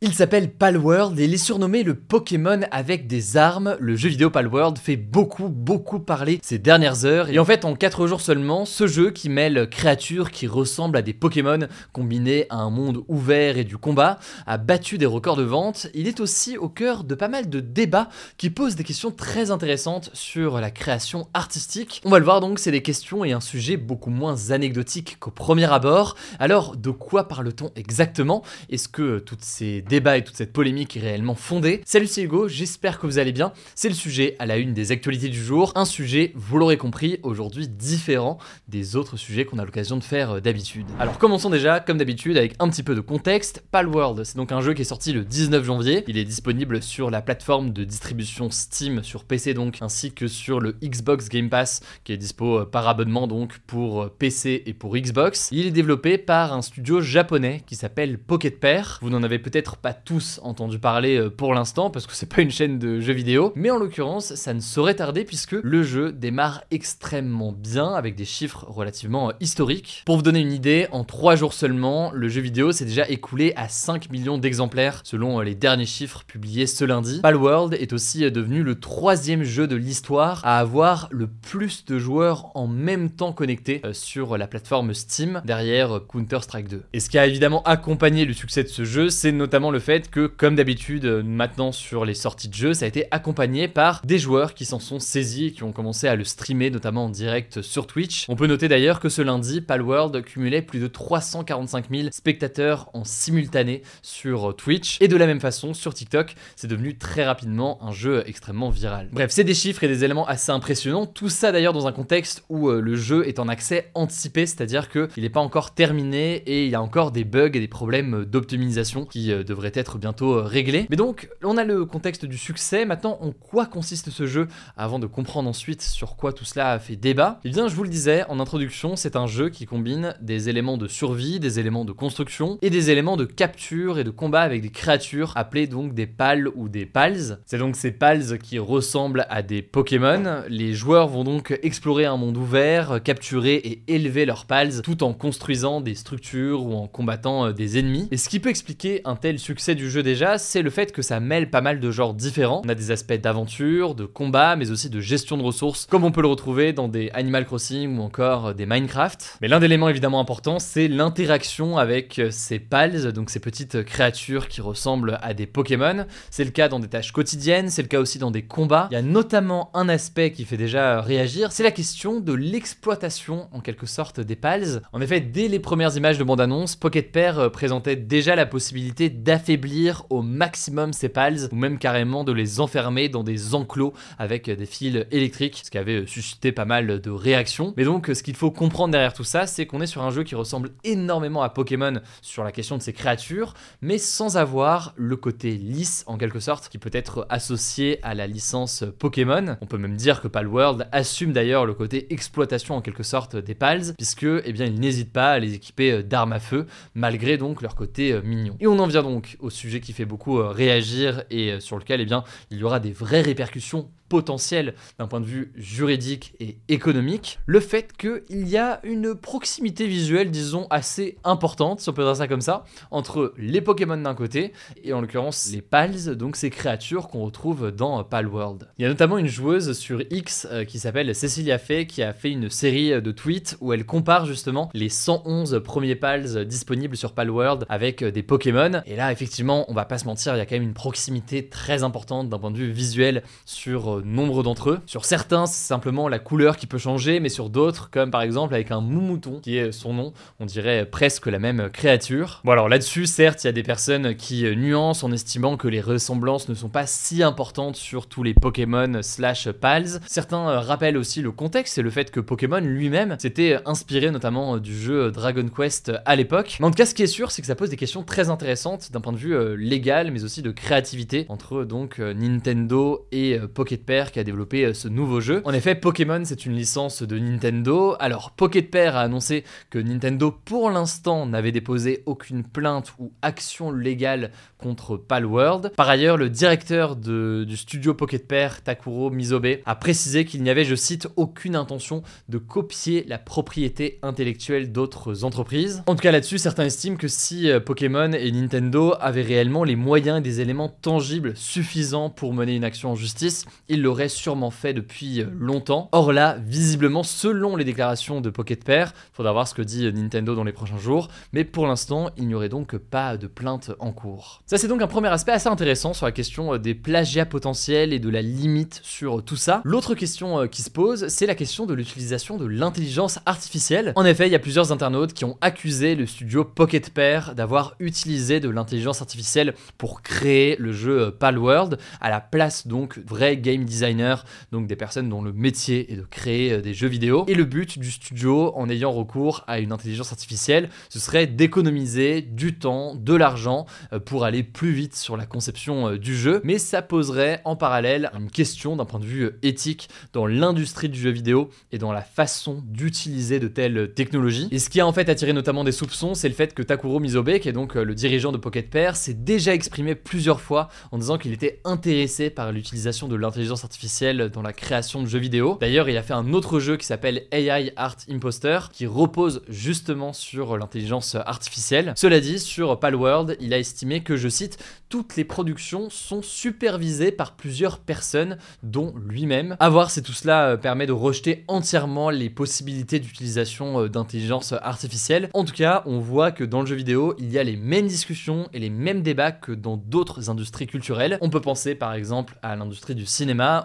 Il s'appelle Palworld et il est surnommé le Pokémon avec des armes. Le jeu vidéo Palworld fait beaucoup, beaucoup parler ces dernières heures. Et en fait, en 4 jours seulement, ce jeu qui mêle créatures qui ressemblent à des Pokémon combinés à un monde ouvert et du combat a battu des records de vente. Il est aussi au cœur de pas mal de débats qui posent des questions très intéressantes sur la création artistique. On va le voir donc, c'est des questions et un sujet beaucoup moins anecdotique qu'au premier abord. Alors, de quoi parle-t-on exactement? Est-ce que toutes ces débat et toute cette polémique est réellement fondée. Salut c'est Hugo, j'espère que vous allez bien. C'est le sujet à la une des actualités du jour. Un sujet, vous l'aurez compris, aujourd'hui différent des autres sujets qu'on a l'occasion de faire euh, d'habitude. Alors commençons déjà, comme d'habitude, avec un petit peu de contexte. Palworld, c'est donc un jeu qui est sorti le 19 janvier. Il est disponible sur la plateforme de distribution Steam sur PC donc, ainsi que sur le Xbox Game Pass qui est dispo euh, par abonnement donc pour euh, PC et pour Xbox. Il est développé par un studio japonais qui s'appelle Pocket Pair. Vous n'en avez peut-être pas tous entendu parler euh, pour l'instant parce que c'est pas une chaîne de jeux vidéo, mais en l'occurrence, ça ne saurait tarder puisque le jeu démarre extrêmement bien avec des chiffres relativement euh, historiques. Pour vous donner une idée, en 3 jours seulement, le jeu vidéo s'est déjà écoulé à 5 millions d'exemplaires selon euh, les derniers chiffres publiés ce lundi. Palworld est aussi devenu le troisième jeu de l'histoire à avoir le plus de joueurs en même temps connectés sur la plateforme Steam derrière Counter-Strike 2. Et ce qui a évidemment accompagné le succès de ce jeu, c'est notamment le fait que, comme d'habitude, euh, maintenant sur les sorties de jeux, ça a été accompagné par des joueurs qui s'en sont saisis et qui ont commencé à le streamer, notamment en direct sur Twitch. On peut noter d'ailleurs que ce lundi, Palworld cumulait plus de 345 000 spectateurs en simultané sur Twitch. Et de la même façon, sur TikTok, c'est devenu très rapidement un jeu extrêmement viral. Bref, c'est des chiffres et des éléments assez impressionnants. Tout ça d'ailleurs dans un contexte où euh, le jeu est en accès anticipé, c'est-à-dire qu'il n'est pas encore terminé et il y a encore des bugs et des problèmes d'optimisation qui euh, devraient devrait être bientôt euh, réglé. Mais donc, on a le contexte du succès. Maintenant, en quoi consiste ce jeu? Avant de comprendre ensuite sur quoi tout cela fait débat, eh bien, je vous le disais en introduction, c'est un jeu qui combine des éléments de survie, des éléments de construction et des éléments de capture et de combat avec des créatures appelées donc des pals ou des pals. C'est donc ces pals qui ressemblent à des Pokémon. Les joueurs vont donc explorer un monde ouvert, capturer et élever leurs pals tout en construisant des structures ou en combattant euh, des ennemis. Et ce qui peut expliquer un tel succès du jeu déjà, c'est le fait que ça mêle pas mal de genres différents. On a des aspects d'aventure, de combat, mais aussi de gestion de ressources, comme on peut le retrouver dans des Animal Crossing ou encore des Minecraft. Mais l'un des éléments évidemment importants, c'est l'interaction avec ces pals, donc ces petites créatures qui ressemblent à des Pokémon. C'est le cas dans des tâches quotidiennes, c'est le cas aussi dans des combats. Il y a notamment un aspect qui fait déjà réagir, c'est la question de l'exploitation en quelque sorte des pals. En effet, dès les premières images de bande-annonce, Pocket Pair présentait déjà la possibilité d'afficher affaiblir au maximum ces pals ou même carrément de les enfermer dans des enclos avec des fils électriques, ce qui avait suscité pas mal de réactions. Mais donc, ce qu'il faut comprendre derrière tout ça, c'est qu'on est sur un jeu qui ressemble énormément à Pokémon sur la question de ces créatures, mais sans avoir le côté lisse en quelque sorte qui peut être associé à la licence Pokémon. On peut même dire que Palworld assume d'ailleurs le côté exploitation en quelque sorte des pals, puisque eh bien, il n'hésite pas à les équiper d'armes à feu, malgré donc leur côté mignon. Et on en vient donc au sujet qui fait beaucoup euh, réagir et euh, sur lequel eh bien, il y aura des vraies répercussions potentiel d'un point de vue juridique et économique, le fait qu'il y a une proximité visuelle, disons, assez importante, si on peut dire ça comme ça, entre les Pokémon d'un côté et en l'occurrence les Pals, donc ces créatures qu'on retrouve dans Palworld. Il y a notamment une joueuse sur X euh, qui s'appelle Cecilia Fay qui a fait une série de tweets où elle compare justement les 111 premiers Pals disponibles sur Palworld avec des Pokémon. Et là, effectivement, on va pas se mentir, il y a quand même une proximité très importante d'un point de vue visuel sur nombre d'entre eux. Sur certains, c'est simplement la couleur qui peut changer, mais sur d'autres, comme par exemple avec un moumouton, qui est son nom, on dirait presque la même créature. Bon alors là-dessus, certes, il y a des personnes qui nuancent en estimant que les ressemblances ne sont pas si importantes sur tous les Pokémon slash Pals. Certains euh, rappellent aussi le contexte, c'est le fait que Pokémon lui-même s'était inspiré notamment du jeu Dragon Quest à l'époque. Mais en tout cas, ce qui est sûr, c'est que ça pose des questions très intéressantes d'un point de vue euh, légal, mais aussi de créativité entre donc euh, Nintendo et Pocket Qui a développé euh, ce nouveau jeu. En effet, Pokémon c'est une licence de Nintendo. Alors Pocket a annoncé que Nintendo pour l'instant n'avait déposé aucune plainte ou action légale contre Palworld. Par ailleurs, le directeur du studio Pocket Takuro Mizobe, a précisé qu'il n'y avait, je cite, aucune intention de copier la propriété intellectuelle d'autres entreprises. En tout cas là-dessus, certains estiment que si euh, Pokémon et Nintendo avaient réellement les moyens et des éléments tangibles suffisants pour mener une action en justice, ils l'auraient sûrement fait depuis euh, longtemps. Or là, visiblement, selon les déclarations de Pocket Pair, faudra voir ce que dit Nintendo dans les prochains jours, mais pour l'instant, il n'y aurait donc pas de plainte en cours. Ça c'est donc un premier aspect assez intéressant sur la question euh, des plagiats potentiels et de la limite sur tout ça. L'autre question qui se pose, c'est la question de l'utilisation de l'intelligence artificielle. En effet, il y a plusieurs internautes qui ont accusé le studio Pocket Pair d'avoir utilisé de l'intelligence artificielle pour créer le jeu euh, Palworld à la place donc vrais game designers, donc des personnes dont le métier est de créer euh, des jeux vidéo. Et le but du studio en ayant recours à une intelligence artificielle, ce serait d'économiser du temps, de l'argent euh, pour aller plus vite sur la conception du jeu, mais ça poserait en parallèle une question d'un point de vue éthique dans l'industrie du jeu vidéo et dans la façon d'utiliser de telles technologies. Et ce qui a en fait attiré notamment des soupçons, c'est le fait que Takuro Mizobe, qui est donc le dirigeant de Pocket Pair, s'est déjà exprimé plusieurs fois en disant qu'il était intéressé par l'utilisation de l'intelligence artificielle dans la création de jeux vidéo. D'ailleurs, il a fait un autre jeu qui s'appelle AI Art Imposter, qui repose justement sur l'intelligence artificielle. Cela dit, sur Palworld, il a estimé que, je cite, toutes les productions sont supervisées par plusieurs personnes, dont lui-même. A voir si tout cela euh, permet de rejeter entièrement les possibilités d'utilisation euh, d'intelligence artificielle. En tout cas, on voit que dans le jeu vidéo, il y a les mêmes discussions et les mêmes débats que dans d'autres industries culturelles. On peut penser par exemple à l'industrie du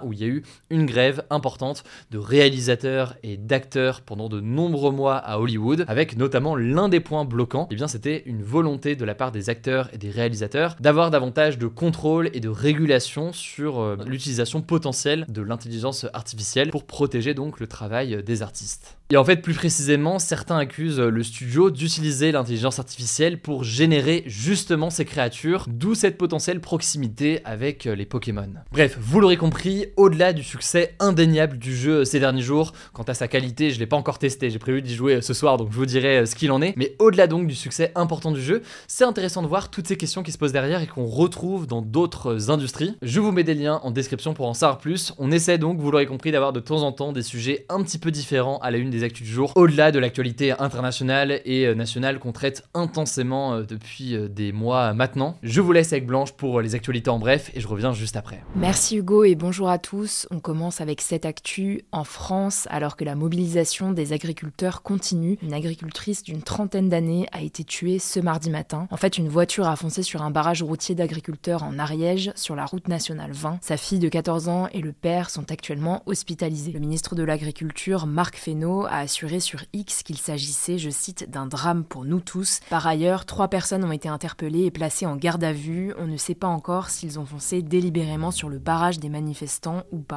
où il y a eu une grève importante de réalisateurs et d'acteurs pendant de nombreux mois à Hollywood, avec notamment l'un des points bloquants, et eh bien c'était une volonté de la part des acteurs et des réalisateurs d'avoir davantage de contrôle et de régulation sur euh, l'utilisation potentielle de l'intelligence artificielle pour protéger donc le travail des artistes. Et en fait, plus précisément, certains accusent le studio d'utiliser l'intelligence artificielle pour générer justement ces créatures, d'où cette potentielle proximité avec les Pokémon. Bref, vous l'aurez compris, au-delà du succès indéniable du jeu ces derniers jours, quant à sa qualité, je l'ai pas encore testé, j'ai prévu d'y jouer ce soir, donc je vous dirai ce qu'il en est, mais au-delà donc du succès important du jeu, c'est intéressant de voir toutes ces questions qui se posent derrière et qu'on retrouve dans d'autres industries. Je vous mets des liens en description pour en savoir plus. On essaie donc, vous l'aurez compris, d'avoir de temps en temps des sujets un petit peu différents à la une des actus du jour, au-delà de l'actualité internationale et euh, nationale qu'on traite intensément euh, depuis euh, des mois maintenant. Je vous laisse avec Blanche pour les actualités en bref et je reviens juste après. Merci Hugo et bonjour à tous. On commence avec cette actu en France alors que la mobilisation des agriculteurs continue. Une agricultrice d'une trentaine d'années a été tuée ce mardi matin. En fait, une voiture a foncé sur un barrage routier d'agriculteurs en Ariège sur la route nationale 20. Sa fille de 14 ans et le père sont actuellement hospitalisés. Le ministre de l'Agriculture, Marc Fesneau, a assuré sur X qu'il s'agissait, je cite, d'un drame pour nous tous. Par ailleurs, trois personnes ont été interpellées et placées en garde à vue. On ne sait pas encore s'ils ont foncé délibérément sur le barrage des manifestants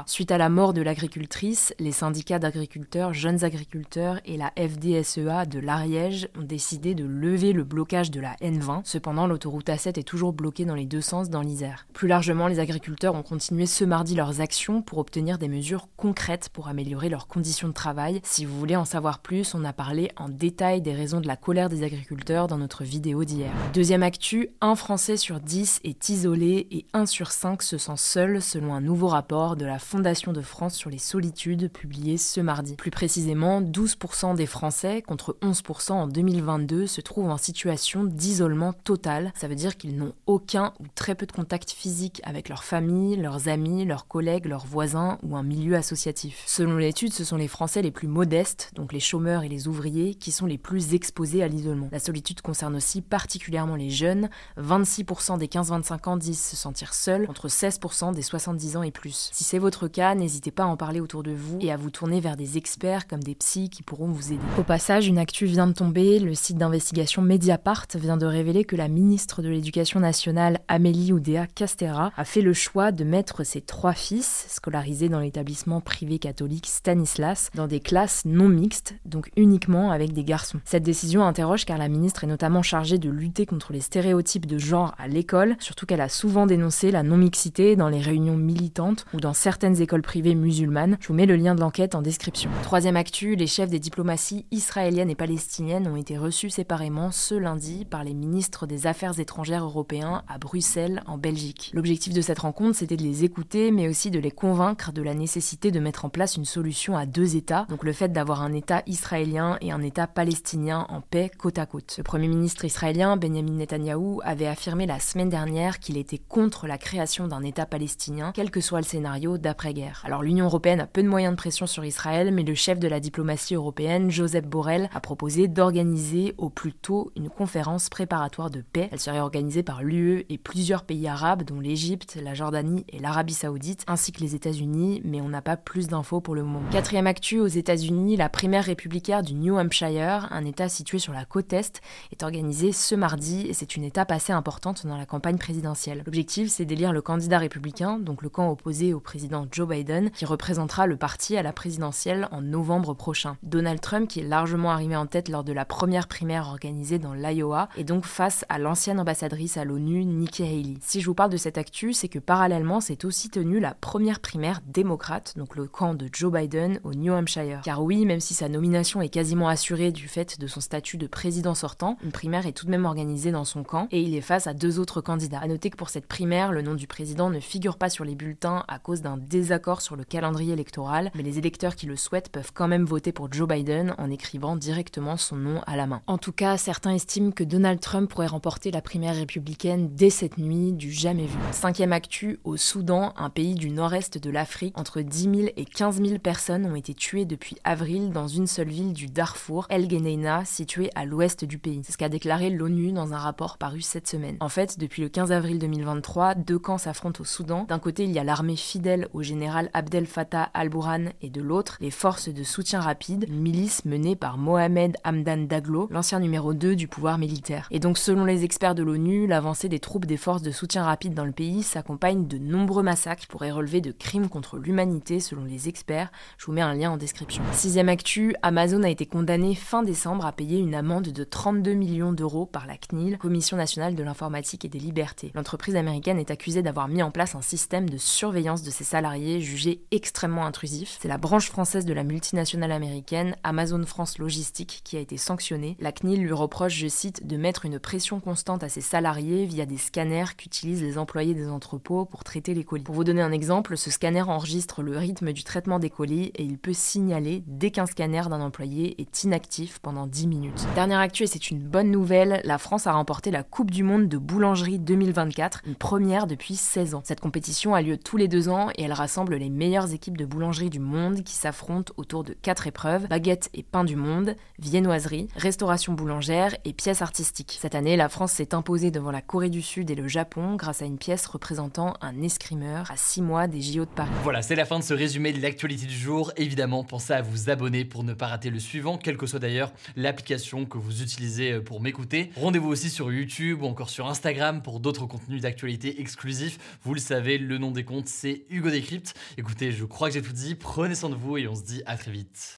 Suite à la mort de l'agricultrice, les syndicats d'agriculteurs, jeunes agriculteurs et la FDSEA de l'Ariège ont décidé de lever le blocage de la N20. Cependant, l'autoroute A7 est toujours bloquée dans les deux sens dans l'Isère. Plus largement, les agriculteurs ont continué ce mardi leurs actions pour obtenir des mesures concrètes pour améliorer leurs conditions de travail. Si vous voulez en savoir plus, on a parlé en détail des raisons de la colère des agriculteurs dans notre vidéo d'hier. Deuxième actu, un Français sur 10 est isolé et 1 sur 5 se sent seul selon un nouveau rapport de la Fondation de France sur les solitudes publié ce mardi. Plus précisément, 12% des Français, contre 11% en 2022, se trouvent en situation d'isolement total. Ça veut dire qu'ils n'ont aucun ou très peu de contact physique avec leur famille, leurs amis, leurs collègues, leurs voisins ou un milieu associatif. Selon l'étude, ce sont les Français les plus modestes, donc les chômeurs et les ouvriers, qui sont les plus exposés à l'isolement. La solitude concerne aussi particulièrement les jeunes. 26% des 15-25 ans disent se sentir seuls, contre 16% des 70 ans et plus. Si c'est votre cas, n'hésitez pas à en parler autour de vous et à vous tourner vers des experts comme des psys qui pourront vous aider. Au passage, une actu vient de tomber. Le site d'investigation Mediapart vient de révéler que la ministre de l'Éducation nationale, Amélie Oudéa Castera, a fait le choix de mettre ses trois fils, scolarisés dans l'établissement privé catholique Stanislas, dans des classes non mixtes, donc uniquement avec des garçons. Cette décision interroge car la ministre est notamment chargée de lutter contre les stéréotypes de genre à l'école, surtout qu'elle a souvent dénoncé la non-mixité dans les réunions militantes ou dans certaines écoles privées musulmanes. Je vous mets le lien de l'enquête en description. Troisième actu, les chefs des diplomaties israéliennes et palestiniennes ont été reçus séparément ce lundi par les ministres des Affaires étrangères européens à Bruxelles, en Belgique. L'objectif de cette rencontre, c'était de les écouter, mais aussi de les convaincre de la nécessité de mettre en place une solution à deux États, donc le fait d'avoir un État israélien et un État palestinien en paix côte à côte. Le Premier ministre israélien, Benjamin Netanyahou, avait affirmé la semaine dernière qu'il était contre la création d'un État palestinien, quel que soit le scénario d'après-guerre. Alors l'Union européenne a peu de moyens de pression sur Israël, mais le chef de la diplomatie européenne, Joseph Borrell, a proposé d'organiser au plus tôt une conférence préparatoire de paix. Elle serait organisée par l'UE et plusieurs pays arabes, dont l'Égypte, la Jordanie et l'Arabie saoudite, ainsi que les États-Unis, mais on n'a pas plus d'infos pour le moment. Quatrième actu, aux États-Unis, la primaire républicaine du New Hampshire, un État situé sur la côte Est, est organisée ce mardi et c'est une étape assez importante dans la campagne présidentielle. L'objectif, c'est d'élire le candidat républicain, donc le camp opposé au président Joe Biden, qui représentera le parti à la présidentielle en novembre prochain. Donald Trump, qui est largement arrivé en tête lors de la première primaire organisée dans l'Iowa, est donc face à l'ancienne ambassadrice à l'ONU, Nikki Haley. Si je vous parle de cette actu, c'est que parallèlement s'est aussi tenue la première primaire démocrate, donc le camp de Joe Biden au New Hampshire. Car oui, même si sa nomination est quasiment assurée du fait de son statut de président sortant, une primaire est tout de même organisée dans son camp et il est face à deux autres candidats. A noter que pour cette primaire, le nom du président ne figure pas sur les bulletins à cause d'un désaccord sur le calendrier électoral, mais les électeurs qui le souhaitent peuvent quand même voter pour Joe Biden en écrivant directement son nom à la main. En tout cas, certains estiment que Donald Trump pourrait remporter la primaire républicaine dès cette nuit du jamais vu. Cinquième actu, au Soudan, un pays du nord-est de l'Afrique, entre 10 000 et 15 000 personnes ont été tuées depuis avril dans une seule ville du Darfour, El Geneina, située à l'ouest du pays. C'est ce qu'a déclaré l'ONU dans un rapport paru cette semaine. En fait, depuis le 15 avril 2023, deux camps s'affrontent au Soudan. D'un côté, il y a l'armée fidèle au général Abdel Fattah al-Burhan et de l'autre, les forces de soutien rapide, une milice menée par Mohamed Hamdan Daglo, l'ancien numéro 2 du pouvoir militaire. Et donc, selon les experts de l'ONU, l'avancée des troupes des forces de soutien rapide dans le pays s'accompagne de nombreux massacres qui pourraient relever de crimes contre l'humanité selon les experts. Je vous mets un lien en description. Sixième actu, Amazon a été condamné fin décembre à payer une amende de 32 millions d'euros par la CNIL, Commission nationale de l'informatique et des libertés. L'entreprise américaine est accusée d'avoir mis en place un système de surveillance de ses salariés jugé extrêmement intrusif. C'est la branche française de la multinationale américaine Amazon France Logistique qui a été sanctionnée. La CNIL lui reproche, je cite, de mettre une pression constante à ses salariés via des scanners qu'utilisent les employés des entrepôts pour traiter les colis. Pour vous donner un exemple, ce scanner enregistre le rythme du traitement des colis et il peut signaler dès qu'un scanner d'un employé est inactif pendant 10 minutes. Dernière actu et c'est une bonne nouvelle, la France a remporté la Coupe du Monde de boulangerie 2024, une première depuis 16 ans. Cette compétition a lieu tous les deux ans et elle rassemble les meilleures équipes de boulangerie du monde qui s'affrontent autour de quatre épreuves, baguettes et pain du monde, viennoiserie, restauration boulangère et pièces artistiques. Cette année, la France s'est imposée devant la Corée du Sud et le Japon grâce à une pièce représentant un escrimeur à 6 mois des JO de Paris. Voilà, c'est la fin de ce résumé de l'actualité du jour. Évidemment, pensez à vous abonner pour ne pas rater le suivant, quelle que soit d'ailleurs l'application que vous utilisez pour m'écouter. Rendez-vous aussi sur YouTube ou encore sur Instagram pour d'autres contenus d'actualité exclusifs. Vous le savez, le nom des comptes, c'est Hugo Décrypte. Écoutez, je crois que j'ai tout dit. Prenez soin de vous et on se dit à très vite.